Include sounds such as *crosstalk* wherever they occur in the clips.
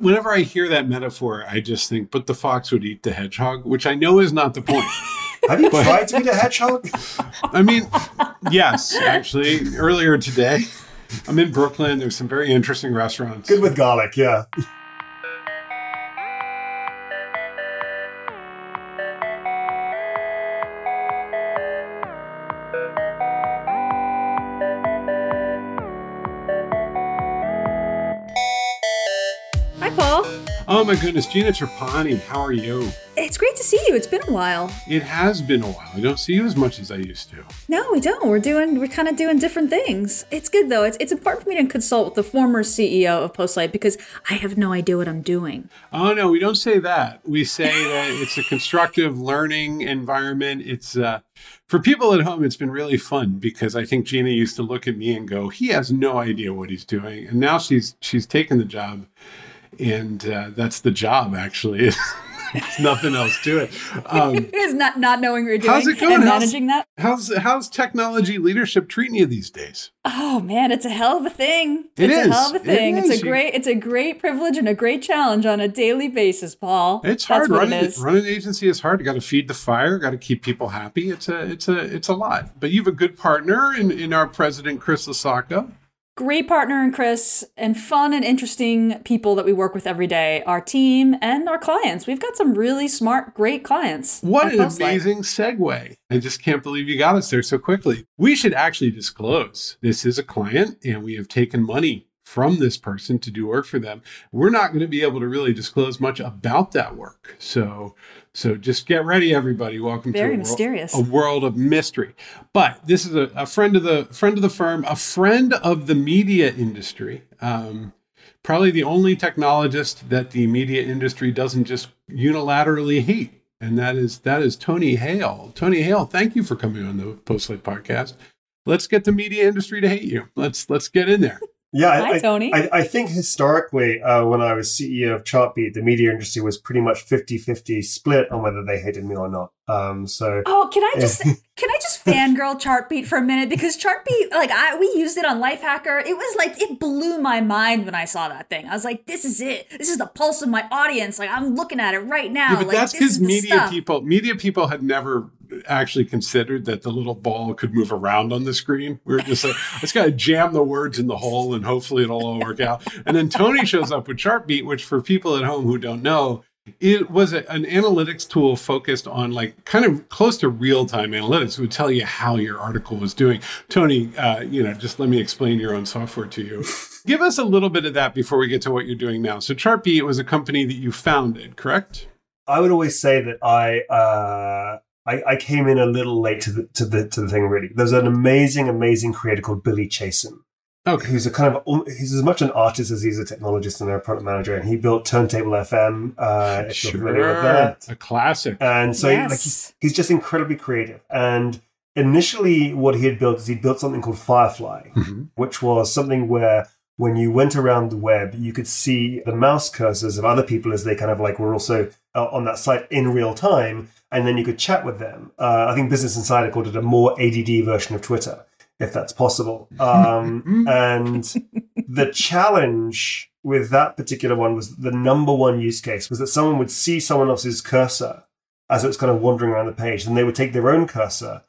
Whenever I hear that metaphor, I just think, but the fox would eat the hedgehog, which I know is not the point. *laughs* Have you tried to eat a hedgehog? *laughs* I mean, yes, actually, earlier today, I'm in Brooklyn. There's some very interesting restaurants. Good with garlic, yeah. My goodness, Gina Trapani, how are you? It's great to see you. It's been a while. It has been a while. I don't see you as much as I used to. No, we don't. We're doing. We're kind of doing different things. It's good though. It's it's important for me to consult with the former CEO of Postlight because I have no idea what I'm doing. Oh no, we don't say that. We say that it's a constructive learning environment. It's uh, for people at home. It's been really fun because I think Gina used to look at me and go, "He has no idea what he's doing," and now she's she's taken the job, and uh, that's the job actually. *laughs* There's nothing else to it. Um, *laughs* Is not not knowing what you're doing how's it going? and How's- managing that. how's how's technology leadership treating you these days? Oh man, it's a hell of a thing. It it's is. a hell of a It thing. is. It's a great it's a great privilege and a great challenge on a daily basis, Paul. It's hard running it running an agency is hard. You got to feed the fire. Got to keep people happy. It's a it's a it's a lot. But you have a good partner in in our president Chris Lasaka. Great partner in Chris and fun and interesting people that we work with every day. Our team and our clients. We've got some really smart, great clients. What an amazing segue! I just can't believe you got us there so quickly. We should actually disclose this is a client, and we have taken money from this person to do work for them. We're not going to be able to really disclose much about that work. So, so just get ready, everybody. Welcome Very to a world- mysterious. a world of mystery. But this is a, a friend of the friend of the firm, a friend of the media industry. Um, probably the only technologist that the media industry doesn't just unilaterally hate, and that is that is Tony Haile. Tony Haile, thank you for coming on the Postlight podcast. Let's get the media industry to hate you. Let's let's get in there. Yeah, Hi, I, I- Tony. I, I think historically, uh, when I was CEO of Chartbeat, the media industry was pretty much 50-50 split on whether they hated me or not. Um, so Oh, can I just *laughs* can I just fangirl Chartbeat for a minute because Chartbeat like I we used it on Lifehacker. It was like it blew my mind when I saw that thing. I was like, this is it. This is the pulse of my audience. Like I'm looking at it right now. Yeah, but like, that's because media stuff. people media people had never actually considered that the little ball could move around on the screen. We were just like, let's gotta jam the words in the hole and hopefully it'll all work out. And then Tony shows up with Chartbeat, which for people at home who don't know, it was a, an analytics tool focused on like kind of close to real time analytics. It would tell you how your article was doing. Tony, uh, you know, just let me explain your own software to you. Give us a little bit of that before we get to what you're doing now. So Chartbeat was a company that you founded, correct? I would always say that I, uh, I I came in a little late to the to the to the thing. Really, there's an amazing, amazing creator called Billy Chasen, Okay. who's a kind of um, he's as much an artist as he's a technologist and a product manager, and he built Turntable FM. Uh, if you're familiar with that. A classic. And so Yes. like he's, he's just incredibly creative. And initially what he had built is he built something called Firefly, Mhm. which was something where when you went around the web, you could see the mouse cursors of other people as they kind of like were also uh, on that site in real time, and then you could chat with them. Uh, I think Business Insider called it a more ADD version of Twitter, if that's possible. *laughs* Um, and the challenge with that particular one was the number one use case was that someone would see someone else's cursor as it was kind of wandering around the page, and they would take their own cursor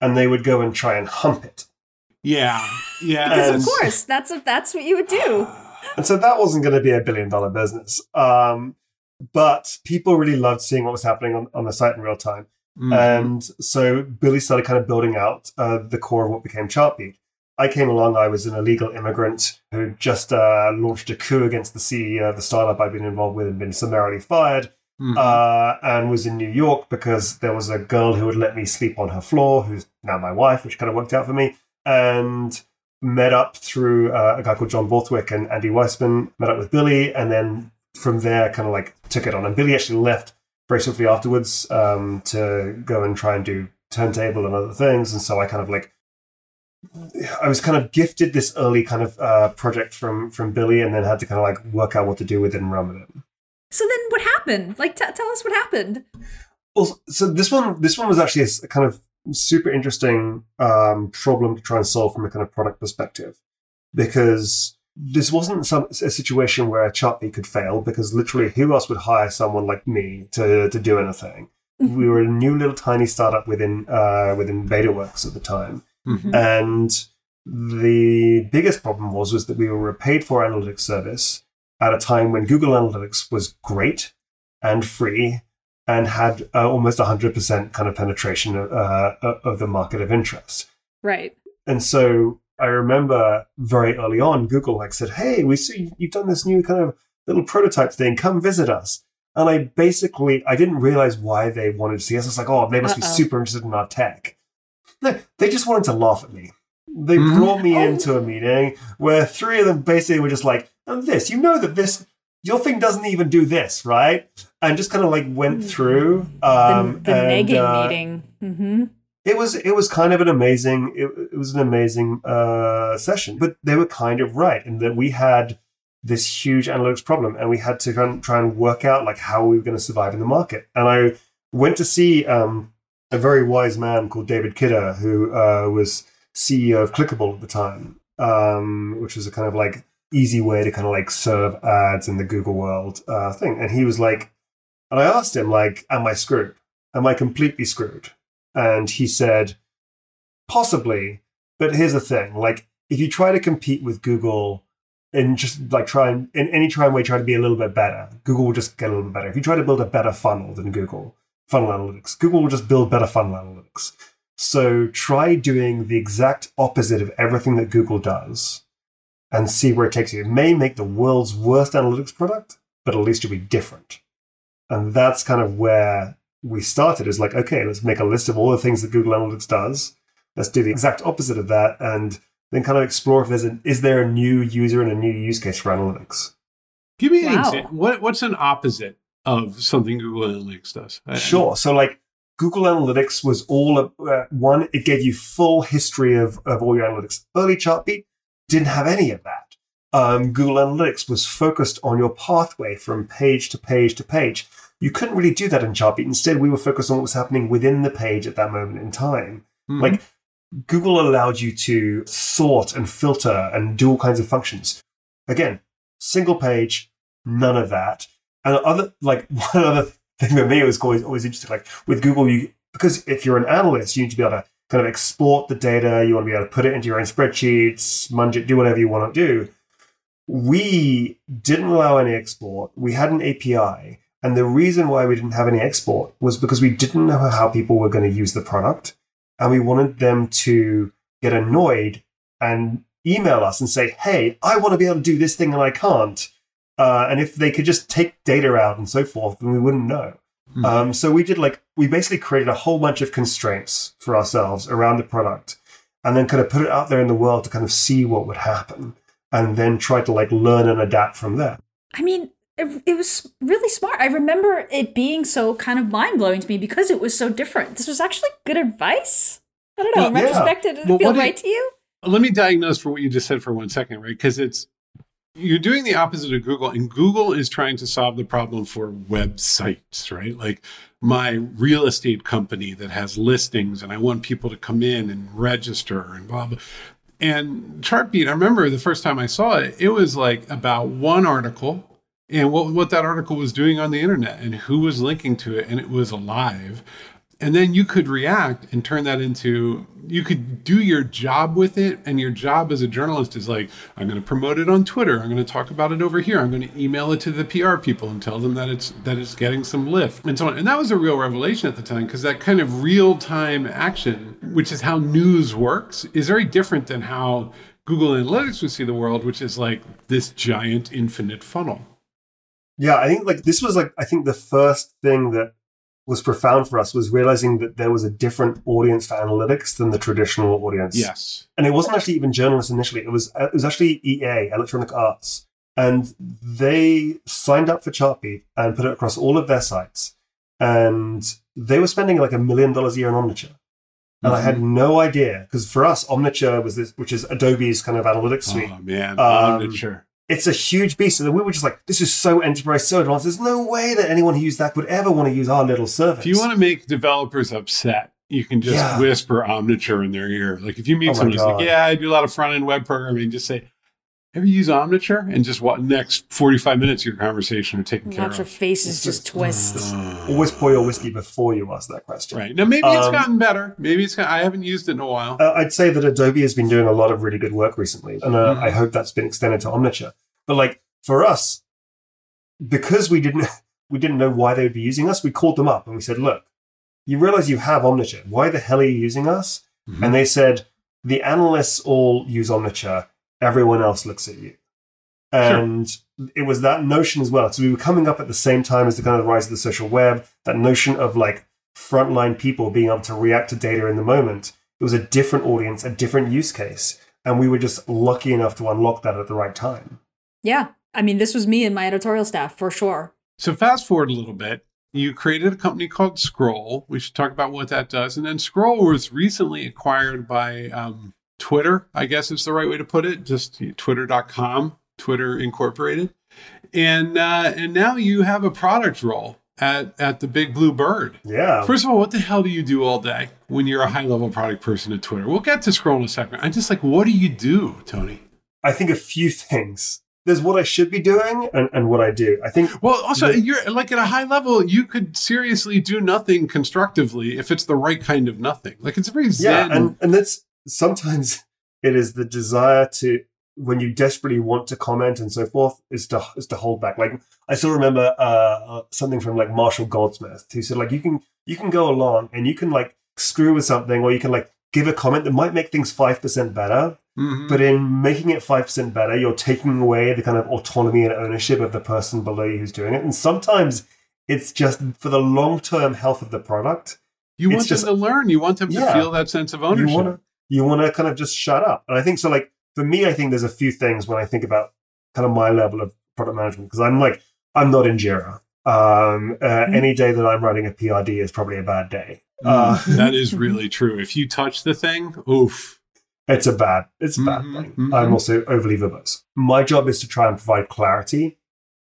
and they would go and try and hump it. Yeah. Yeah. Because And- of course, *sighs* that's that's what you would do. *sighs* And so that wasn't going to be a billion dollar business. Um, but people really loved seeing what was happening on, on the site in real time. Mhm. And so Billy started kind of building out uh, the core of what became Chartbeat. I came along, I was an illegal immigrant who just uh, launched a coup against the CEO of the startup I'd been involved with and been summarily fired, Mhm. uh, and was in New York because there was a girl who would let me sleep on her floor, who's now my wife, which kind of worked out for me, and met up through uh, a guy called John Borthwick and Andy Weissman, met up with Billy, and then from there kind of like took it on. And Billy actually left very swiftly afterwards um, to go and try and do turntable and other things. And so I kind of like I was kind of gifted this early kind of uh, project from from Billy, and then had to kind of like work out what to do with it and run with it. So then, what happened? Like, t- tell us what happened. Well, so this one this one was actually a kind of super interesting um, problem to try and solve from a kind of product perspective, because this wasn't some a situation where Chartbeat could fail because literally who else would hire someone like me to to do anything? we were a new little tiny startup within uh, within BetaWorks at the time, Mhm. and the biggest problem was was that we were a paid for analytics service at a time when Google Analytics was great and free and had uh, almost 100% kind of penetration uh, of the market of interest. Right. And so I remember very early on, Google like said, "Hey, we see you've done this new kind of little prototype thing. Come visit us." And I basically I didn't realize why they wanted to see us. I was like, "Oh, they must be Uh-oh. super interested in our tech." No, they just wanted to laugh at me. They Mhm. brought me Oh. into a meeting where three of them basically were just like, "And this, you know that this." Your thing doesn't even do this, right? And just kind of like went through. Um, the the and, negging uh, meeting. hmm it was it was kind of an amazing it, it was an amazing uh, session but they were kind of right in that we had this huge analytics problem and we had to kind of try and work out like how we were going to survive in the market. And i went to see um, a very wise man called david kidder who uh, was ceo of clickable at the time um, which was a kind of like easy way to kind of like serve ads in the google world uh, thing. And he was like and i asked him like am i screwed? Am i completely screwed and he said, possibly, but here's the thing: like, if you try to compete with Google and just like try and in any try and way try to be a little bit better, Google will just get a little bit better. If you try to build a better funnel than Google funnel analytics, Google will just build better funnel analytics. So try doing the exact opposite of everything that Google does, and see where it takes you. It may make the world's worst analytics product, but at least you'll be different. And that's kind of where we started is like, okay, let's make a list of all the things that Google Analytics does. Let's do the exact opposite of that, and then kind of explore if there's an is there a new user and a new use case for analytics. Give me an example. What, what's an opposite of something Google Analytics does? I- Sure. So like Google Analytics was all uh, one. It gave you full history of of all your analytics. Early Chartbeat didn't have any of that. Um, Google Analytics was focused on your pathway from page to page to page. You couldn't really do that in Chartbeat. Instead, we were focused on what was happening within the page at that moment in time. Mhm. Like Google allowed you to sort and filter and do all kinds of functions. Again, single page, none of that. And other like *laughs* one other thing for me was always always interesting. Like with Google, you because if you're an analyst, you need to be able to kind of export the data. You want to be able to put it into your own spreadsheets, smudge it, do whatever you want to do. We didn't allow any export. We had an API. And the reason why we didn't have any export was because we didn't know how people were going to use the product and we wanted them to get annoyed and email us and say, "Hey, I want to be able to do this thing and I can't." Uh, and if they could just take data out and so forth, then we wouldn't know. Hmm. Um, so we did like we basically created a whole bunch of constraints for ourselves around the product, and then kind of put it out there in the world to kind of see what would happen, and then try to like learn and adapt from there. I mean, it, it was really smart. I remember it being so kind of mind blowing to me because it was so different. This was actually good advice. I don't know. In Well, yeah. retrospect, did it Well, feel right to you? let me diagnose for what you just said for one second, right? Because it's you're doing the opposite of Google, and Google is trying to solve the problem for websites, right? Like my real estate company that has listings, and I want people to come in and register and blah blah. And Chartbeat, I remember the first time I saw it, it was like about one article and what, what that article was doing on the internet and who was linking to it, and it was alive. And then you could react and turn that into you could do your job with it and your job as a journalist is like i'm going to promote it on twitter. I'm going to talk about it over here. I'm going to email it to the pr people and tell them that it's that it's getting some lift and so on. And that was a real revelation at the time because that kind of real time action which is how news works is very different than how google analytics would see the world which is like this giant infinite funnel Yeah, I think like this was like I think the first thing that was profound for us was realizing that there was a different audience for analytics than the traditional audience. yes and it wasn't actually even journalists initially. It was it was actually EA, Electronic Arts, and they signed up for Chartbeat and put it across all of their sites, and they were spending like a million dollars a year on Omniture. And I had no idea because for us, Omniture was this, which is Adobe's kind of analytics suite. oh man Um, omniture It's a huge beast. And we were just like, this is so enterprise, so advanced. There's no way that anyone who used that would ever want to use our little service. If you want to make developers upset, you can just Yeah. whisper Omniture in their ear. Like if you meet Oh someone who's like, "Yeah, I do a lot of front end web programming," just say, Ever use Omniture and just what next 45 minutes of your conversation are taken care Watch your of? faces just twist. Always pour your whiskey before you ask that question. Right. Now, maybe it's Um, gotten better. Maybe it's got, I haven't used it in a while. Uh, I'd say that Adobe has been doing a lot of really good work recently, and uh, Mhm. I hope that's been extended to Omniture. But like for us, because we didn't *laughs* we didn't know why they would be using us, we called them up and we said, "Look, you realize you have Omniture. Why the hell are you using us?" Mhm. And they said, "The analysts all use Omniture. Everyone else looks at you." And it was that notion as well. So we were coming up at the same time as the kind of rise of the social web. That notion of like frontline people being able to react to data in the moment. It was a different audience, a different use case. And we were just lucky enough to unlock that at the right time. Yeah. I mean, this was me and my editorial staff for sure. So fast forward a little bit. You created a company called Scroll. We should talk about what that does. And then Scroll was recently acquired by um, Twitter, I guess is the right way to put it, just twitter.com, Twitter Incorporated. And uh, and now you have a product role at, at the Big Blue Bird. Yeah. First of all, what the hell do you do all day when you're a high level product person at Twitter? We'll get to Scroll in a second. I'm just like, what do you do, Tony? I think a few things. There's what I should be doing and, and what I do. I think Well, also, The- you're like at a high level, you could seriously do nothing constructively if it's the right kind of nothing. Like it's a very yeah, and and that's sometimes it is the desire to when you desperately want to comment and so forth is to is to hold back. Like I still remember uh, uh, something from like Marshall Goldsmith who said like you can you can go along and you can like screw with something or you can like give a comment that might make things five percent better, Mhm. but in making it five percent better, you're taking away the kind of autonomy and ownership of the person below you who's doing it. And sometimes it's just for the long term health of the product. you want just- them to learn. You want them to feel that sense of ownership. You want to you want to kind of just shut up. And I think so. Like for me, I think there's a few things when I think about kind of my level of product management because I'm like I'm not in Jira. Um, uh, Mhm. Any day that I'm writing a PRD is probably a bad day. Mm, Uh, that is *laughs* really true. If you touch the thing, oof. It's a bad, it's a bad Mhm, thing. mhm. I'm also overly verbose. My job is to try and provide clarity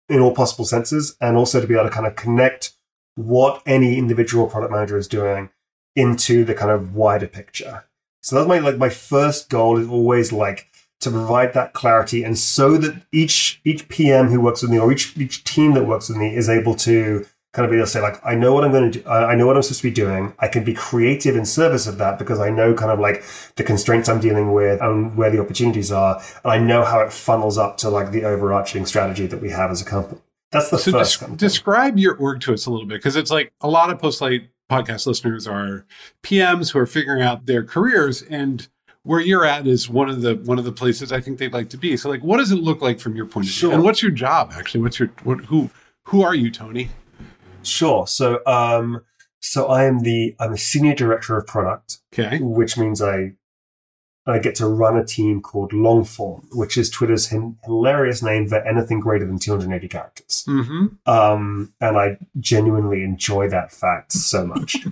in all possible senses, and also to be able to kind of connect what any individual product manager is doing into the kind of wider picture. So that's my like my first goal is always like to provide that clarity, and so that each each PM who works with me or each each team that works with me is able to kind of be able to say like I know what I'm going to do, I I know what I'm supposed to be doing. I can be creative in service of that because I know kind of like the constraints I'm dealing with and where the opportunities are, and I know how it funnels up to like the overarching strategy that we have as a company. That's the So first des- describe your org to us a little bit because it's like a lot of Postlight podcast listeners are PMs who are figuring out their careers and where you're at is one of the one of the places I think they'd like to be. So like what does it look like from your point of view? Sure. And what's your job actually? What's your what who who are you, Tony? Sure. So, um, so I am the I'm a senior director of product, Okay. which means I I get to run a team called Longform, which is Twitter's hin- hilarious name for anything greater than 280 characters. Mm-hmm. Um, and I genuinely enjoy that fact so much. *laughs*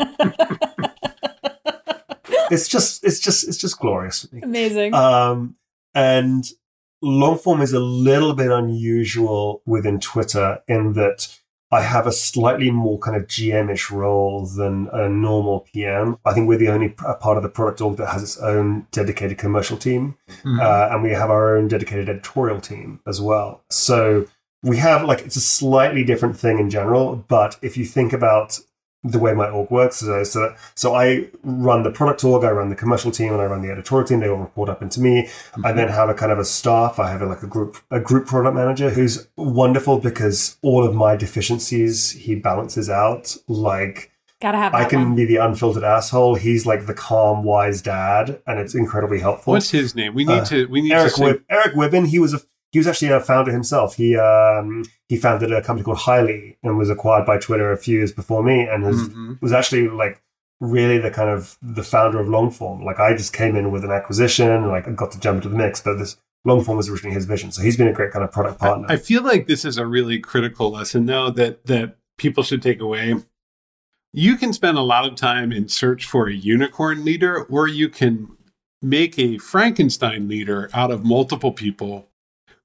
it's just it's just it's just glorious for me. Amazing. Um, and Longform is a little bit unusual within Twitter in that I have a slightly more kind of GM-ish role than a normal PM. I think we're the only part of the product org that has its own dedicated commercial team, Mm-hmm. uh, and we have our own dedicated editorial team as well. So we have like it's a slightly different thing in general. But if you think about the way my org works, so so, so I run the product org, I run the commercial team, and I run the editorial team. They all report up into me. I then have a kind of a staff. I have a, like a group a group product manager who's wonderful because all of my deficiencies he balances out. Like Gotta have I can one. be the unfiltered asshole. He's like the calm, wise dad, and it's incredibly helpful. What's his name? We need Uh, to we need Eric to say, Wib- Eric Wibbin. He was a he was actually a founder himself. He um he founded a company called Highly and was acquired by Twitter a few years before me, and has, Mhm. was actually like really the kind of the founder of Longform. Like I just came in with an acquisition, and like I got to jump into the mix, but this Longform was originally his vision. So he's been a great kind of product partner. I feel like this is a really critical lesson, though, that that people should take away. You can spend a lot of time in search for a unicorn leader, or you can make a Frankenstein leader out of multiple people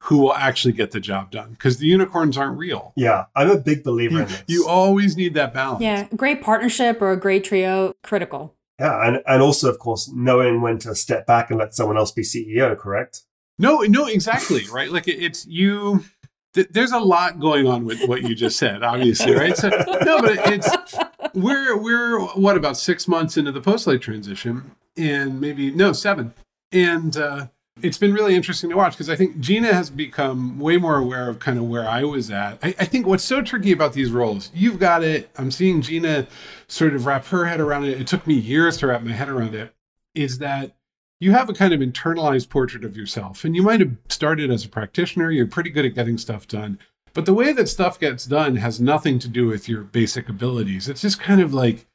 who will actually get the job done because the unicorns aren't real. yeah, I'm a big believer You, in this. you always need that balance. Yeah, great partnership or a great trio, critical. yeah, and and also of course knowing when to step back and let someone else be CEO. Correct. No, no, exactly *laughs* right. Like it, it's you. Th- there's a lot going on with what you just said, obviously, right? So no, but it's *laughs* we're we're what about six months into the post postlight transition, and maybe no seven, and uh, it's been really interesting to watch because I think Gina has become way more aware of kind of where I was at. I, I, think what's so tricky about these roles, you've got it. I'm seeing Gina sort of wrap her head around it. It took me years to wrap my head around it. Is that you have a kind of internalized portrait of yourself, and you might have started as a practitioner. You're pretty good at getting stuff done. But the way that stuff gets done has nothing to do with your basic abilities. It's just kind of like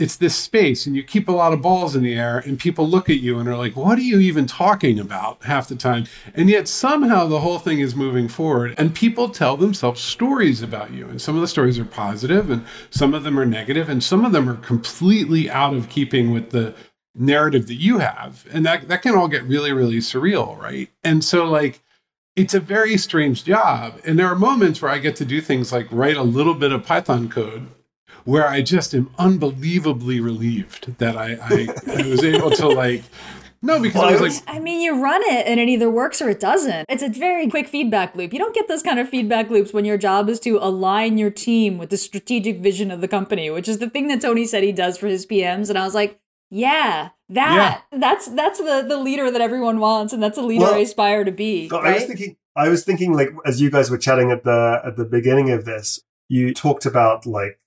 it's this space and you keep a lot of balls in the air and people look at you and are like what are you even talking about? half the time. And yet somehow the whole thing is moving forward and people tell themselves stories about you. And some of the stories are positive and some of them are negative and some of them are completely out of keeping with the narrative that you have. And that that can all get really really surreal right? And so like it's a very strange job. And there are moments where i get to do things like write a little bit of python code where I just am unbelievably relieved that I, I, I was able to like no, because I was like, I mean, you run it and it either works or it doesn't. It's a very quick feedback loop. You don't get those kind of feedback loops when your job is to align your team with the strategic vision of the company, which is the thing that Tony said he does for his PMs. And I was like, yeah, that yeah. that's that's the the leader that everyone wants, and that's the leader well, I aspire to be. right? I was thinking, I was thinking, like as you guys were chatting at the at the beginning of this, you talked about like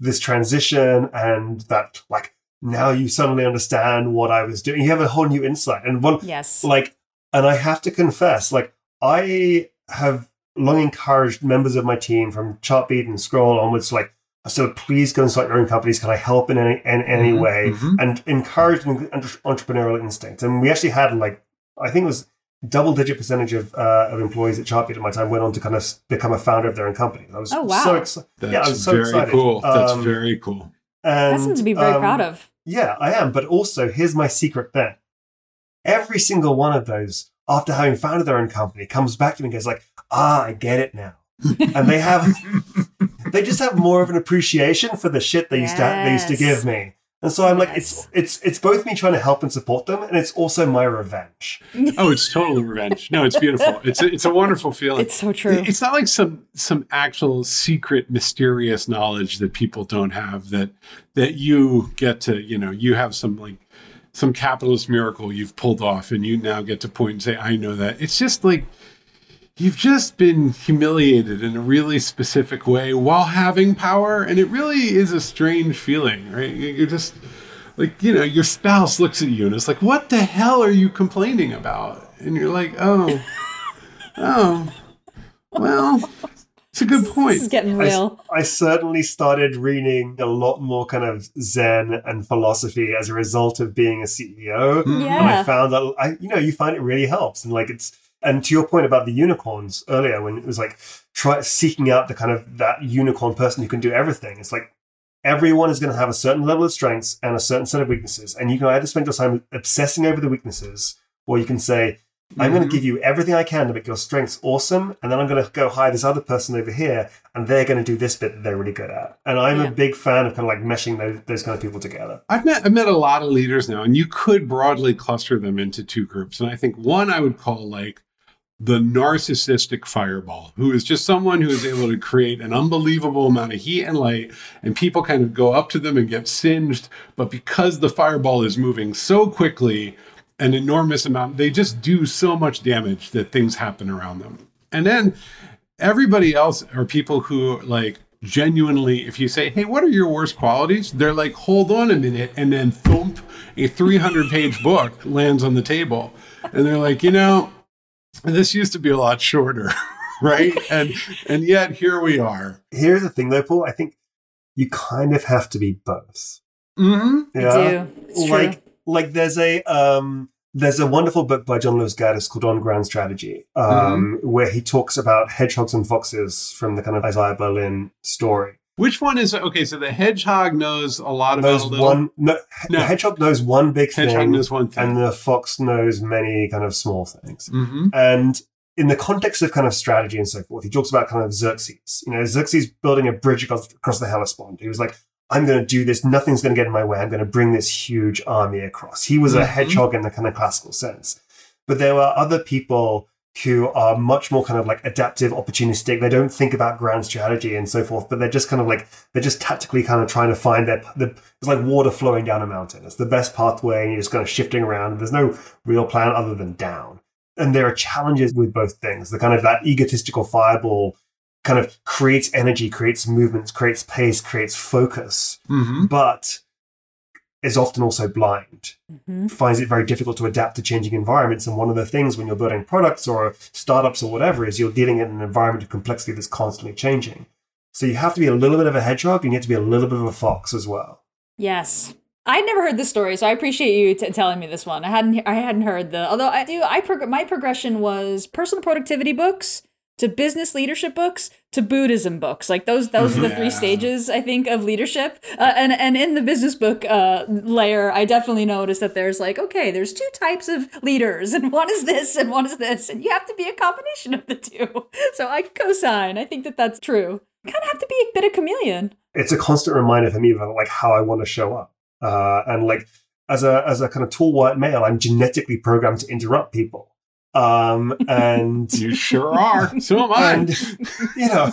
this transition and that like now you suddenly understand what I was doing. You have a whole new insight. And one yes. like and I have to confess, like I have long encouraged members of my team from Chartbeat and Scroll onwards, like, so please go and start your own companies. Can I help in any in any mm-hmm, way? Mm-hmm. And encourage entrepreneurial instinct. And we actually had like I think it was double digit percentage of uh, of employees at Chartbeat at my time went on to kind of become a founder of their own company. I was oh, wow. so excited. Yeah, I was so very excited. cool. That's um, very cool. And, That's something to be very um, proud of. Yeah, I am. But also, here's my secret thing. Every single one of those, after having founded their own company, comes back to me and goes like, "Ah, I get it now." and they have, *laughs* they just have more of an appreciation for the shit they yes. used to they used to give me. And so I'm like, it's it's it's both me trying to help and support them, and it's also my revenge. *laughs* oh, it's totally revenge. No, it's beautiful. It's a, it's a wonderful feeling. It's so true. It's not like some some actual secret, mysterious knowledge that people don't have that that you get to. You know, you have some like some capitalist miracle you've pulled off, and you now get to point and say, "I know that." It's just like you've just been humiliated in a really specific way while having power and it really is a strange feeling right? You're just like you know your spouse looks at you and it's like what the hell are you complaining about? And you're like oh oh well it's a good point this is getting real. I, I certainly started reading a lot more kind of zen and philosophy as a result of being a ceo yeah. Mm-hmm. and i found that i you know you find it really helps. And like it's and to your point about the unicorns earlier, when it was like try seeking out the kind of that unicorn person who can do everything, it's like everyone is going to have a certain level of strengths and a certain set of weaknesses, and you can either spend your time obsessing over the weaknesses, or you can say, I'm going to mm-hmm. give you everything I can to make your strengths awesome, and then I'm going to go hire this other person over here, and they're going to do this bit that they're really good at. And I'm yeah. a big fan of kind of like meshing those, those kind of people together. I've met I've met a lot of leaders now, and you could broadly cluster them into two groups. And I think one I would call like the narcissistic fireball, who is just someone who is able to create an unbelievable amount of heat and light, and people kind of go up to them and get singed. But because the fireball is moving so quickly, an enormous amount, they just do so much damage that things happen around them. And then everybody else are people who like genuinely, if you say, Hey, what are your worst qualities? They're like, Hold on a minute. And then thump, a 300 page book lands on the table. And they're like, You know, this used to be a lot shorter, *laughs* right? and and yet here we are. Here's the thing, though, Paul. I think you kind of have to be both. Mm-hmm. Yeah, like like there's a um there's a wonderful book by John Lewis Gaddis called On Grand Strategy, um, mm-hmm. where he talks about hedgehogs and foxes from the kind of Isaiah Berlin story. Which one is okay? So the hedgehog knows a lot knows about one. No, no, the hedgehog knows one big hedgehog thing. knows one thing, and the fox knows many kind of small things. Mm-hmm. And in the context of kind of strategy and so forth, he talks about kind of Xerxes. You know, Xerxes building a bridge across, across the Hellespont. He was like, "I'm going to do this. Nothing's going to get in my way. I'm going to bring this huge army across." He was mm-hmm. a hedgehog in the kind of classical sense. But there were other people who are much more kind of like adaptive, opportunistic. They don't think about grand strategy and so forth, but they're just kind of like they're just tactically kind of trying to find their. The, it's like water flowing down a mountain. It's the best pathway, and you're just kind of shifting around. There's no real plan other than down. And there are challenges with both things. The kind of that egotistical fireball kind of creates energy, creates movements, creates pace, creates focus, Mm-hmm. but is often also blind Mhm. finds it very difficult to adapt to changing environments. And one of the things when you're building products or startups or whatever is you're dealing in an environment of complexity that's constantly changing. So you have to be a little bit of a hedgehog and you have to be a little bit of a fox as well. Yes. I'd never heard this story, so I appreciate you t- telling me this one. I hadn't I hadn't heard the although I do I prog- my progression was personal productivity books to business leadership books to Buddhism books. Like those those are the *laughs* Yeah. three stages I think of leadership. Uh, and and in the business book uh, layer, I definitely noticed that there's like okay, there's two types of leaders, and one is this and one is this, and you have to be a combination of the two. *laughs* So I co-sign. I think that that's true. Kind of have to be a bit of chameleon. It's a constant reminder for me about like how I want to show up. Uh, and like as a as a kind of tall white male, I'm genetically programmed to interrupt people. Um, and You sure are. *laughs* So am I. and you know,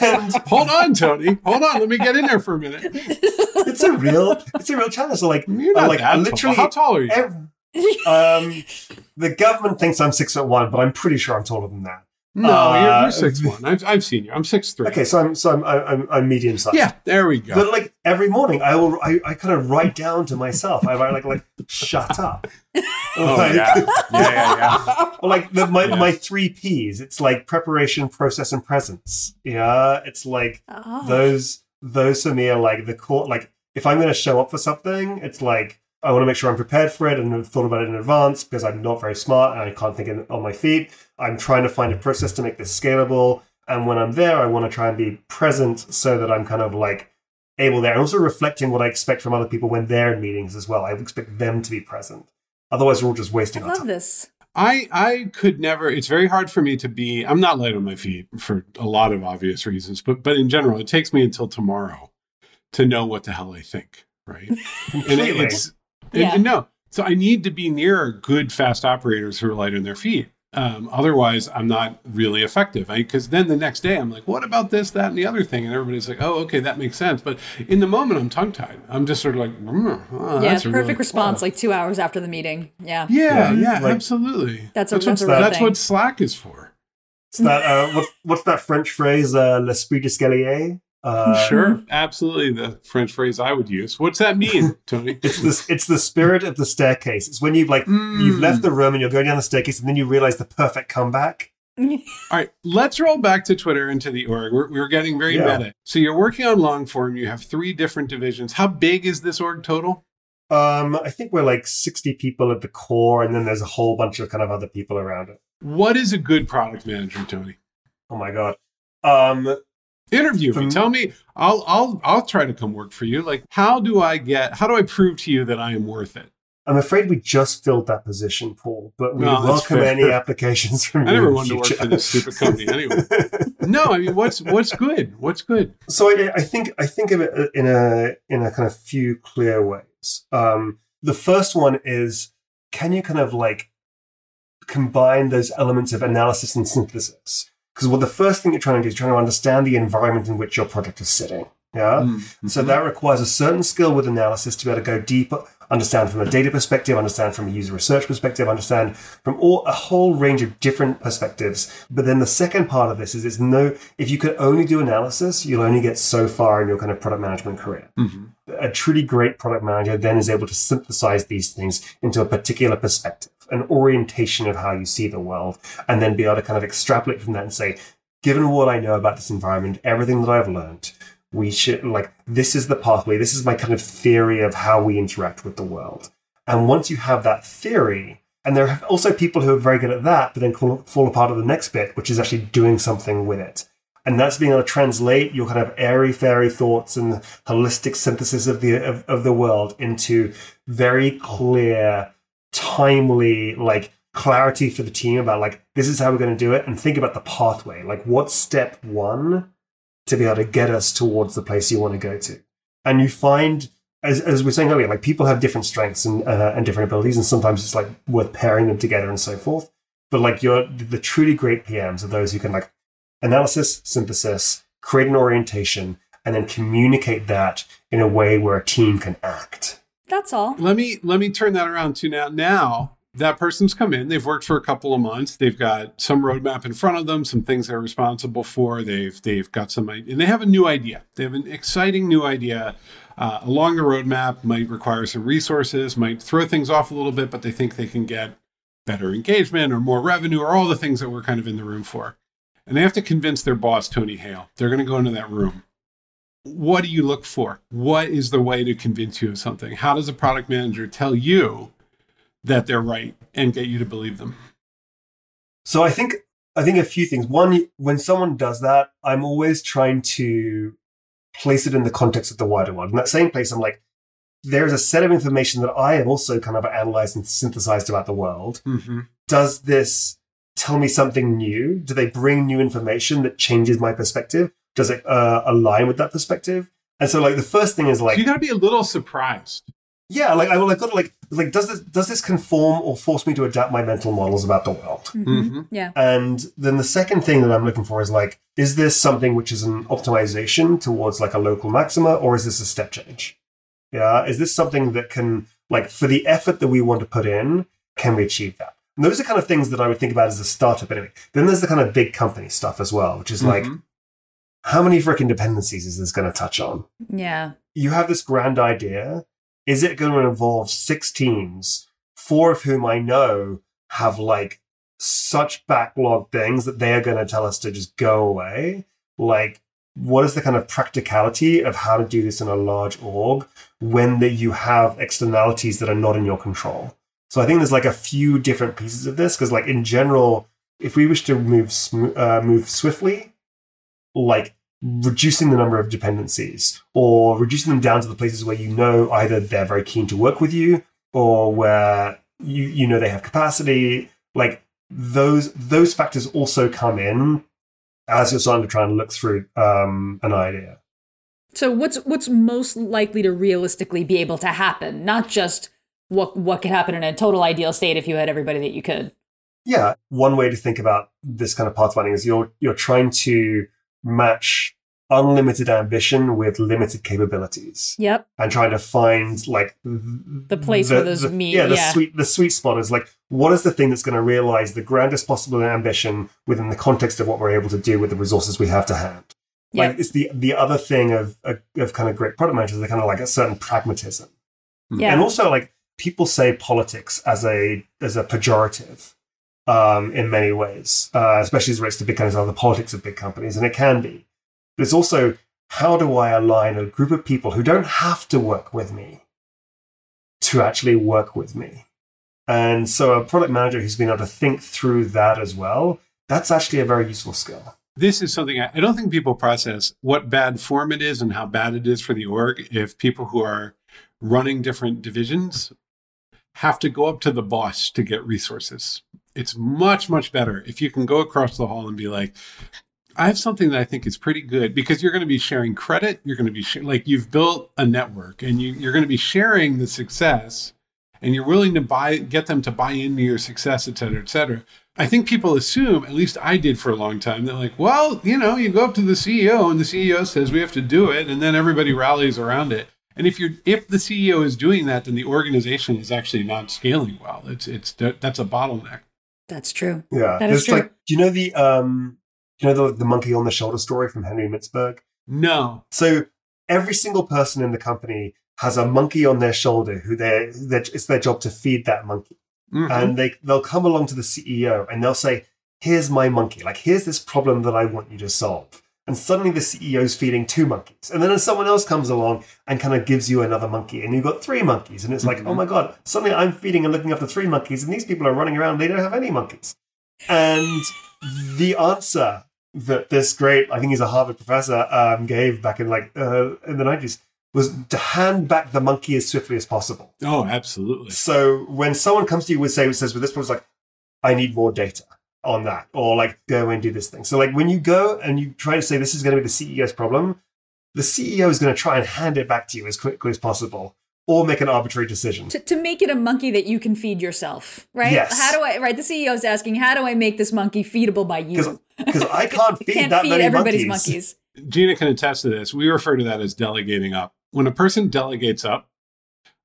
and Hold on, Tony. Hold on. Let me get in there for a minute. it's a real it's a real challenge. So like You're not like that literally tall. How tall are you? ev- um, the government thinks I'm six foot one, but I'm pretty sure I'm taller than that. No, you're, uh, you're six one. I've, I've seen you. I'm six three. Okay, so I'm so I'm I'm, I'm medium sized. Yeah, there we go. But like every morning, I will I, I kind of write down to myself. I write like like shut up. *laughs* oh Like- yeah, yeah, yeah, yeah. *laughs* Or like the, my Yeah. my three P's. It's like preparation, process, and presence. Yeah, it's like Oh. those those for me are like the core. Like if I'm going to show up for something, it's like I want to make sure I'm prepared for it and have thought about it in advance because I'm not very smart and I can't think on my feet. I'm trying to find a process to make this scalable. And when I'm there, I want to try and be present so that I'm kind of like able there and also reflecting what I expect from other people when they're in meetings as well. I expect them to be present. Otherwise, we're all just I wasting our love time. this. I I could never. It's very hard for me to be. I'm not light on my feet for a lot of obvious reasons, but but in general, it takes me until tomorrow to know what the hell I think. Right, *laughs* and it, Completely. it's and- Yeah. and no. So I need to be near good fast operators who are light on their feet. Um, otherwise, I'm not really effective. Because then the next day, I'm like, "What about this, that, and the other thing?" And everybody's like, "Oh, okay, that makes sense." But in the moment, I'm tongue tied. I'm just sort of like, mm, oh, yeah, that's a perfect really- response wow. like two hours after the meeting. Yeah. Yeah, Yeah, yeah, like- absolutely. That's a- that's, that's what, a real that's thing. what Slack is for. It's that uh, what, what's that French phrase? Uh, L'esprit d'escalier. Uh, sure, absolutely. The French phrase I would use. What's that mean, *laughs* Tony? It's the it's the spirit of the staircase. It's when you've like you've Mm. left the room and you're going down the staircase, and then you realize the perfect comeback. *laughs* All right, let's roll back to Twitter and to the org. We're, we're getting very Yeah. meta. So you're working on long form. You have three different divisions. How big is this org total? Um, I think we're like sixty people at the core, and then there's a whole bunch of kind of other people around it. What is a good product manager, Tony? Oh my god. Um, Interview me. Tell me. I'll I'll I'll try to come work for you. Like, how do I get? How do I prove to you that I am worth it? I'm afraid we just filled that position, Paul, but we No, welcome any applications from *laughs* you. I never wanted to work for this stupid company anyway. *laughs* No, I mean, what's what's good? What's good? so I, I think I think of it in a in a kind of few clear ways. Um, the first one is can you kind of like combine those elements of analysis and synthesis? Because well, the first thing you're trying to do is trying to understand the environment in which your product is sitting. Yeah. Mm, So mhm. that requires a certain skill with analysis to be able to go deeper, understand from a data perspective, understand from a user research perspective, understand from all a whole range of different perspectives. But then the second part of this is it's no if you could only do analysis, you'll only get so far in your kind of product management career. Mhm. A truly great product manager then is able to synthesize these things into a particular perspective, an orientation of how you see the world, and then be able to kind of extrapolate from that and say, given what I know about this environment, everything that I've learned, we should like this is the pathway this is my kind of theory of how we interact with the world. And once you have that theory and there are also people who are very good at that but then call, fall apart at the next bit which is actually doing something with it. And that's being able to translate your kind of airy fairy thoughts and holistic synthesis of the of, of the world into very clear timely like clarity for the team about like this is how we're going to do it and think about the pathway like what's step one to be able to get us towards the place you want to go to. And you find as, as we are saying earlier, like people have different strengths and uh, and different abilities, and sometimes it's like worth pairing them together and so forth. But like you're the truly great PMs are those who can like analysis, synthesis, create an orientation, and then communicate that in a way where a team can act. That's all. Let me let me turn that around to now. Now that person's come in, they've worked for a couple of months, they've got some roadmap in front of them, some things they're responsible for. They've they've got some and they have a new idea. They have an exciting new idea. Uh, along the roadmap might require some resources, might throw things off a little bit, but they think they can get better engagement or more revenue or all the things that we're kind of in the room for. And they have to convince their boss, Tony Haile. They're going to go into that room what do you look for? What is the way to convince you of something? How does a product manager tell you that they're right and get you to believe them? So I think I think a few things. One, when someone does that, I'm always trying to place it in the context of the wider world. In that same place, I'm like, there's a set of information that I have also kind of analyzed and synthesized about the world. Mm-hmm. Does this tell me something new? Do they bring new information that changes my perspective? Does it uh, align with that perspective? And so, like, the first thing is like, so you got to be a little surprised. Yeah, like I will. I've got to like, like, does this does this conform or force me to adapt my mental models about the world? Mm-hmm. Mm-hmm. Yeah. And then the second thing that I'm looking for is like, is this something which is an optimization towards like a local maxima, or is this a step change? Yeah, is this something that can like for the effort that we want to put in, can we achieve that? And those are kind of things that I would think about as a startup anyway. Then there's the kind of big company stuff as well, which is like, Mhm. How many freaking dependencies is this going to touch on? Yeah. You have this grand idea. Is it going to involve six teams, four of whom I know have like such backlog things that they are going to tell us to just go away? Like, what is the kind of practicality of how to do this in a large org when that you have externalities that are not in your control? So I think there's like a few different pieces of this because, like in general, if we wish to move sm- uh, move swiftly, like reducing the number of dependencies or reducing them down to the places where you know either they're very keen to work with you or where you you know they have capacity like those those factors also come in as you're starting to try and look through um, an idea So what's what's most likely to realistically be able to happen? Not just what what could happen in a total ideal state if you had everybody that you could. yeah one way to think about this kind of pathfinding is you're you're trying to match unlimited ambition with limited capabilities Yep. and trying to find like the place where those meet, Yeah, the yeah. sweet the sweet spot is like what is the thing that's going to realize the grandest possible ambition within the context of what we're able to do with the resources we have to hand. Yep. Like it's the the other thing of of, of kind of great product managers, they're kind of like a certain pragmatism, yeah. and also like people say politics as a as a pejorative. Um, in many ways, uh, especially as it relates to big companies and the politics of big companies, and it can be. But it's also how do I align a group of people who don't have to work with me to actually work with me? And so a product manager who's been able to think through that as well, that's actually a very useful skill. This is something I, I don't think people process what bad form it is and how bad it is for the org if people who are running different divisions have to go up to the boss to get resources. It's much, much better if you can go across the hall and be like, I have something that I think is pretty good because you're going to be sharing credit. You're going to be sh- like you've built a network and you, you're going to be sharing the success and you're willing to buy, get them to buy into your success, et cetera, et cetera. I think people assume, at least I did for a long time, they're like, well, you know, you go up to the CEO and the CEO says we have to do it, and then everybody rallies around it. And if you're if the CEO is doing that, then the organization is actually not scaling well. It's it's that's a bottleneck. That's true. Yeah. That is It's true. like, do you know the um do you know the, the monkey on the shoulder story from Henry Mintzberg? No. So every single person in the company has a monkey on their shoulder who they it's their job to feed that monkey. Mhm. and they they'll come along to the CEO and they'll say, "Here's my monkey. Like here's this problem that I want you to solve." And suddenly the CEO's feeding two monkeys, and then someone else comes along and kind of gives you another monkey, and you've got three monkeys, and it's like, Mhm. "Oh my god!" Suddenly I'm feeding and looking after three monkeys, and these people are running around. They don't have any monkeys. And the answer that this great, I think he's a Harvard professor, um, gave back in like uh, in the nineties was to hand back the monkey as swiftly as possible. oh, absolutely. So when someone comes to you with say says, "Well, this one's like, I need more data on that," or like, "Go and do this thing." So like when you go and you try to say this is going to be the CEO's problem, the CEO is going to try and hand it back to you as quickly as possible or make an arbitrary decision. To, to make it a monkey that you can feed yourself, right? Yes. How do I, right? The CEO is asking, how do I make this monkey feedable by you? Because I *laughs* can't feed Can't that feed many everybody's monkeys. monkeys. Gina can attest to this. We refer to that as delegating up. When a person delegates up,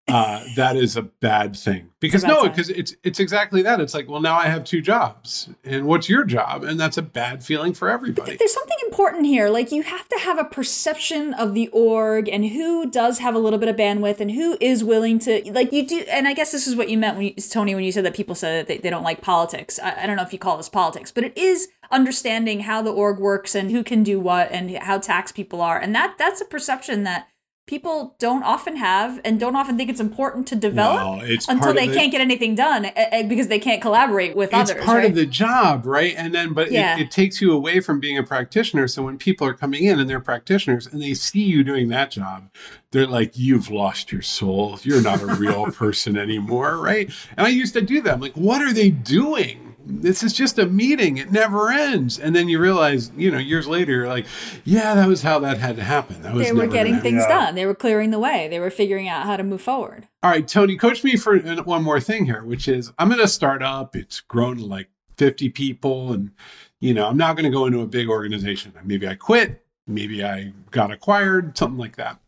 uh, that is a bad thing. Because no, because it's it's exactly that. It's like, well, now I have two jobs, and what's your job? And that's a bad feeling for everybody. There's something important here. Like you have to have a perception of the org and who does have a little bit of bandwidth and who is willing to like you do. And I guess this is what you meant when you, Tony when you said that people said that they, they don't like politics. I, I don't know if you call this politics, but it is understanding how the org works and who can do what and how tax people are. And that that's a perception that people don't often have and don't often think it's important to develop Well, until they the- can't get anything done uh, uh, because they can't collaborate with it's others. It's part right? of the job, right? And then, but Yeah. it, it takes you away from being a practitioner. So when people are coming in and they're practitioners and they see you doing that job, they're like, "You've lost your soul. You're not a real *laughs* person anymore, right?" And I used to do that. I'm like, "What are they doing?" This is just a meeting. It never ends. And then you realize, you know, years later, you're like, yeah, that was how that had to happen. That was they were getting things Yeah. done. They were clearing the way. They were figuring out how to move forward. All right, Tony, coach me for one more thing here, which is I'm going to start up. It's grown to like 50 people, and you know I'm not going to go into a big organization. Maybe I quit. Maybe I got acquired. Something like that.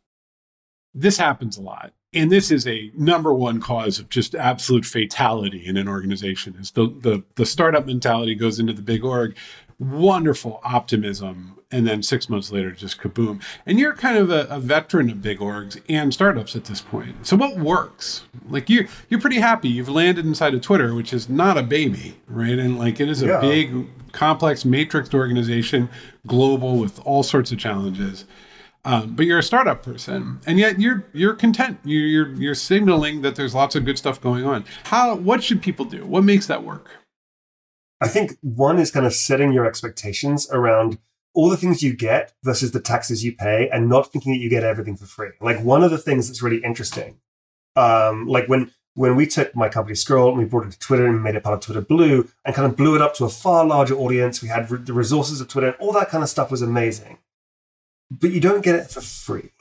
This happens a lot, and this is a number one cause of just absolute fatality in an organization. Is the the the startup mentality goes into the big org, wonderful optimism, and then six months later, just kaboom. And you're kind of a, a veteran of big orgs and startups at this point. So what works? Like you, you're pretty happy. You've landed inside of Twitter, which is not a baby, right? And like it is a Yeah. big, complex, matrixed organization, global with all sorts of challenges. Um, but you're a startup person, and yet you're you're content. You're, you're you're signaling that there's lots of good stuff going on. How? What should people do? What makes that work? I think one is kind of setting your expectations around all the things you get versus the taxes you pay and not thinking that you get everything for free. Like one of the things that's really interesting, um, like when when we took my company Scroll and we brought it to Twitter and made it part of Twitter Blue and kind of blew it up to a far larger audience, we had re- the resources of Twitter, and all that kind of stuff was amazing. But you don't get it for free.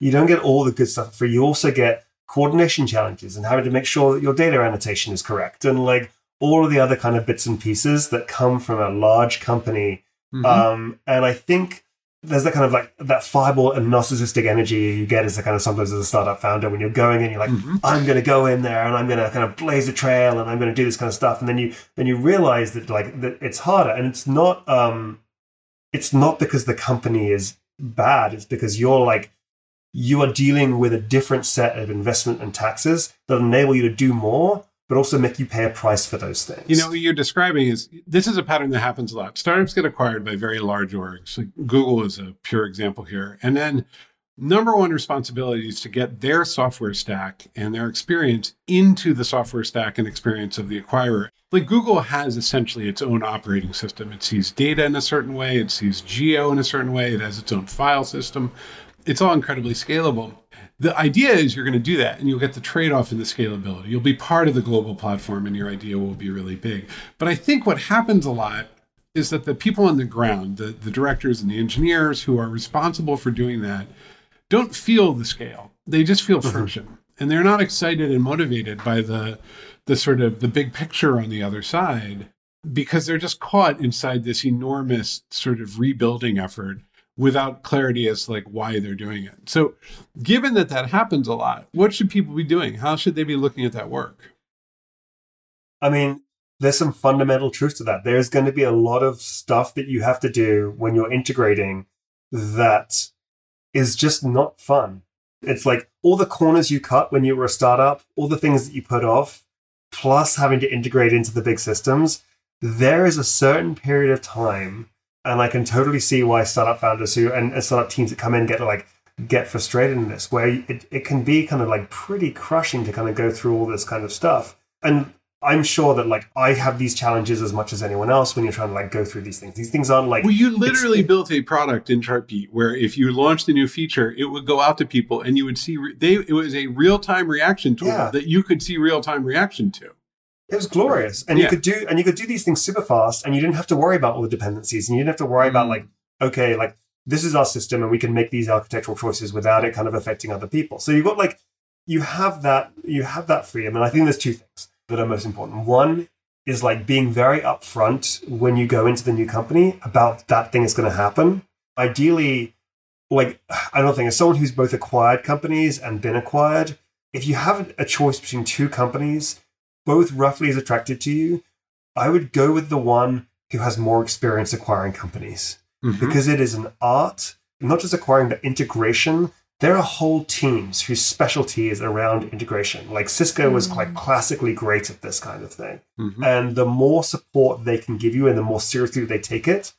You don't get all the good stuff for free. You also get coordination challenges and having to make sure that your data annotation is correct and like all of the other kind of bits and pieces that come from a large company. Mhm. Um, and I think there's that kind of like that fireball and narcissistic energy you get as a kind of sometimes as a startup founder when you're going and you're like, Mhm. I'm going to go in there and I'm going to kind of blaze a trail and I'm going to do this kind of stuff. And then you then you realize that like that it's harder and it's not um it's not because the company is bad. It's because you're like you are dealing with a different set of investment and taxes that enable you to do more, but also make you pay a price for those things. You know, what you're describing is this is a pattern that happens a lot. Startups get acquired by very large orgs. Like Google is a pure example here. And then number one responsibility is to get their software stack and their experience into the software stack and experience of the acquirer. Like Google has essentially its own operating system. It sees data in a certain way, it sees geo in a certain way, it has its own file system. It's all incredibly scalable. The idea is you're going to do that and you'll get the trade off in the scalability. You'll be part of the global platform and your idea will be really big. But I think what happens a lot is that the people on the ground, the, the directors and the engineers who are responsible for doing that, don't feel the scale. They just feel mm-hmm. friction. And they're not excited and motivated by the the sort of the big picture on the other side because they're just caught inside this enormous sort of rebuilding effort without clarity as to like why they're doing it. So given that that happens a lot, what should people be doing? How should they be looking at that work? I mean, there's some fundamental truth to that. There's going to be a lot of stuff that you have to do when you're integrating that is just not fun. It's like all the corners you cut when you were a startup, all the things that you put off, plus having to integrate into the big systems. There is a certain period of time, and I can totally see why startup founders who and, startup teams that come in get like get frustrated in this, where it, it can be kind of like pretty crushing to kind of go through all this kind of stuff. And I'm sure that like I have these challenges as much as anyone else when you're trying to like go through these things. These things aren't like Well, you literally built a product in Chartbeat where if you launched a new feature, it would go out to people and you would see re- they it was a real time reaction tool Yeah. that you could see real time reaction to. it was glorious, and Yeah. you could do and you could do these things super fast, and you didn't have to worry about all the dependencies, and you didn't have to worry about Mm. like okay, like this is our system and we can make these architectural choices without it kind of affecting other people. So you've got like you have that you have that freedom. And I think there's two things that are most important. One is like being very upfront when you go into the new company about that thing is going to happen. Ideally, like I don't think as someone who's both acquired companies and been acquired, if you have a choice between two companies, both roughly as attracted to you, I would go with the one who has more experience acquiring companies Mhm. because it is an art, not just acquiring but integration. There are whole teams whose specialty is around integration. Like Cisco was Mm. quite classically great at this kind of thing. Mhm. And the more support they can give you and the more seriously they take it,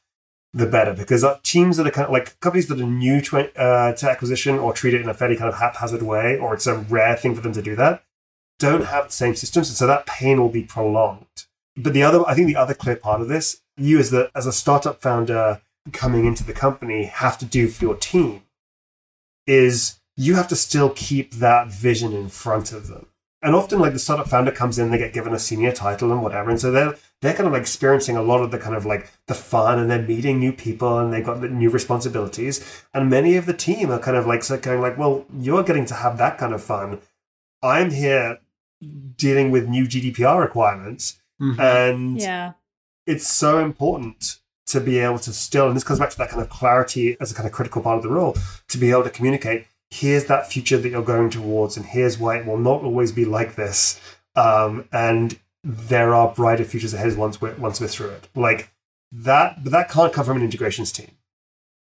the better. Because uh, teams that are kind of like companies that are new to, uh, to acquisition or treat it in a fairly kind of haphazard way, or it's a rare thing for them to do that, don't have the same systems. And so that pain will be prolonged. But the other, I think the other clear part of this, you as the as a startup founder coming into the company have to do for your team is you have to still keep that vision in front of them. And often, like the startup founder comes in, they get given a senior title and whatever, and so they're they're kind of like experiencing a lot of the kind of like the fun, and they're meeting new people, and they've got the new responsibilities. And many of the team are kind of like so going like, well, you're getting to have that kind of fun. I'm here dealing with new GDPR requirements, Mhm. and Yeah. it's so important to be able to still, and this comes back to that kind of clarity as a kind of critical part of the role, to be able to communicate. Here's that future that you're going towards, and here's why it will not always be like this. Um, and there are brighter futures ahead once we're once we're through it. Like that, but that can't come from an integrations team.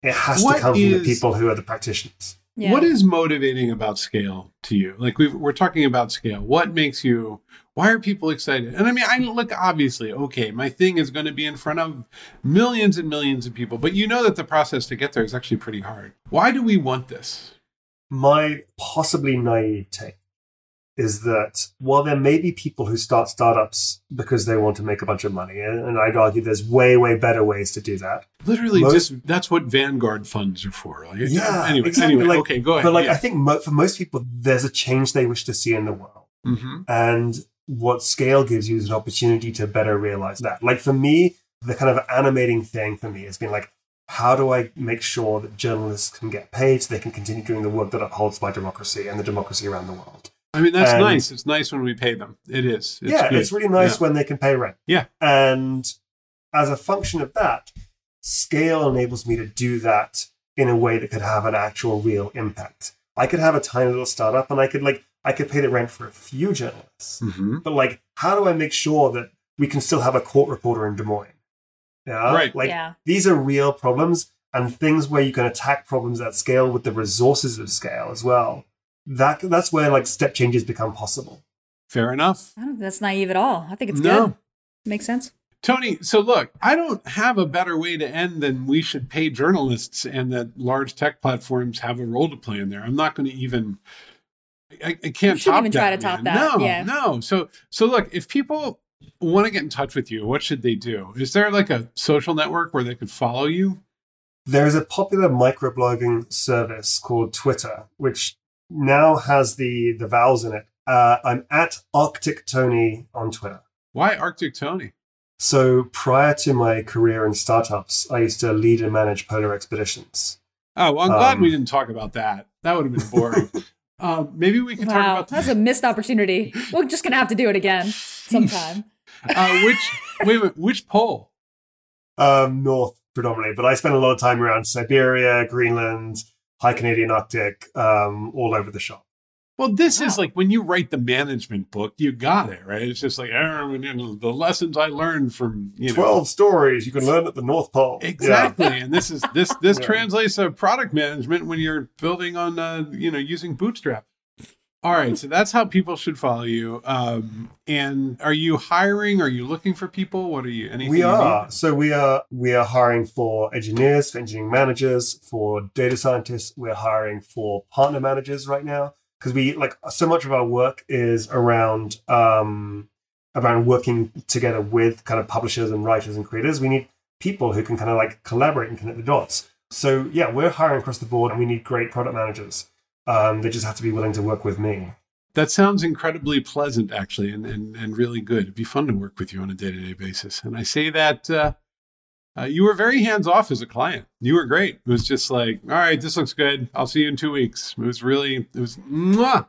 It has What to come from the people who are the practitioners. Yeah. What is motivating about scale to you? Like we've, we're talking about scale. What makes you? Why are people excited? And I mean, I look obviously okay. My thing is going to be in front of millions and millions of people, but you know that the process to get there is actually pretty hard. Why do we want this? my possibly naive take is that while there may be people who start startups because they want to make a bunch of money, and I'd argue there's way, way better ways to do that. Literally, Most- just that's what Vanguard funds are for. Like, Yeah, Anyway, exactly. anyway, Like- okay, go ahead. But like, yeah. I think mo- for most people, there's a change they wish to see in the world. Mhm. And what scale gives you is an opportunity to better realize that. Like for me, the kind of animating thing for me has been like, how do I make sure that journalists can get paid so they can continue doing the work that upholds my democracy and the democracy around the world? I mean, that's and- nice. It's nice when we pay them. It is. It's yeah, good. it's really nice when they can pay rent. Yeah. And as a function of that, scale enables me to do that in a way that could have an actual real impact. I could have a tiny little startup and I could like I could pay the rent for a few journalists. Mhm. But like how do I make sure that we can still have a court reporter in Des Moines? Yeah. Right. Like yeah. these are real problems and things where you can attack problems at scale with the resources of scale as well. That that's where like step changes become possible. Fair enough. I don't think that's naive at all. I think it's No. good. Makes sense. Tony, so look, I don't have a better way to end than we should pay journalists and that large tech platforms have a role to play in there. I'm not going to even. I, I can't shouldn't top even try that, to top man. that, No, yeah. no. So, so look, if people want to get in touch with you, what should they do? Is there like a social network where they could follow you? There is a popular microblogging service called Twitter, which now has the the vowels in it. Uh, I'm at Arctic Tony on Twitter. Why Arctic Tony? So prior to my career in startups, I used to lead and manage polar expeditions. Oh, well, I'm glad Um, we didn't talk about that. That would have been boring. *laughs* um, maybe we can talk Wow, about that's a missed opportunity. We're just gonna have to do it again *laughs* sometime. uh, which wait, wait, which pole? Um, north predominantly, but I spent a lot of time around Siberia, Greenland, High Canadian Arctic, um, all over the shop. Well, this is like when you write the management book, you got it, right? It's just like "Oh, you know, the lessons I learned from you know Twelve stories you can learn at the North Pole. Yeah. exactly. and this is this *laughs* this Yeah. translates to product management when you're building on uh, you know using Bootstrap. All right, so that's how people should follow you. Um, and are you hiring? Are you looking for people? What are you? Anything We are. need? So we are we are hiring for engineers, for engineering managers, for data scientists. We're hiring for partner managers right now because we like so much of our work is around um around working together with kind of publishers and writers and creators. We need people who can kind of like collaborate and connect the dots. So yeah, we're hiring across the board and we need great product managers. Um, they just have to be willing to work with me. That sounds incredibly pleasant, actually, and, and, and really good. It'd be fun to work with you on a day to day basis. And I say that uh, Uh, you were very hands off as a client. You were great. It was just like, all right, this looks good. I'll see you in two weeks. It was really, it was, mwah.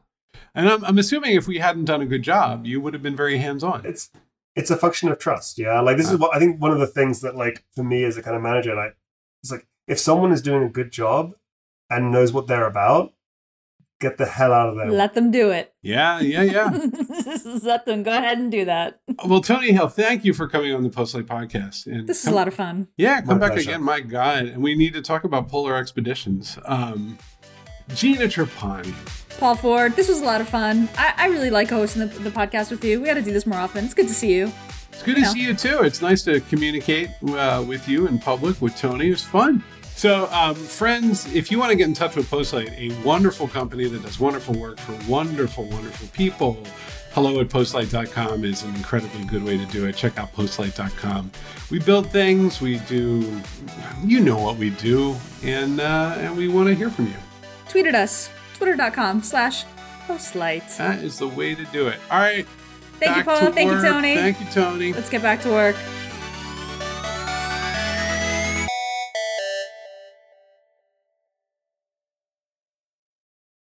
and I'm, I'm assuming if we hadn't done a good job, you would have been very hands on. It's it's a function of trust. Yeah, like this is what I think. One of the things that like for me as a kind of manager, like it's like if someone is doing a good job and knows what they're about, get the hell out of there. Let them do it. Yeah, yeah, yeah. *laughs* Let them go ahead and do that. well, Tony Haile, thank you for coming on the Postlight podcast. And This is come- a lot of fun. Yeah, come My back pleasure. again. My God. And we need to talk about polar expeditions. Um, Gina Trapani. Paul Ford, this was a lot of fun. I, I really like hosting the, the podcast with you. We got to do this more often. It's good to see you. It's good to Yeah. see you too. It's nice to communicate uh, with you in public with Tony. It was fun. So, um, friends, if you want to get in touch with Postlight, a wonderful company that does wonderful work for wonderful, wonderful people, hello at postlight.com is an incredibly good way to do it. Check out postlight.com. We build things, we do, you know what we do, and, uh, and we want to hear from you. Tweet at us, twitter.com slash postlight. That is the way to do it. All right. Thank you, Paul. Thank you. Tony. Thank you, Tony. Let's get back to work.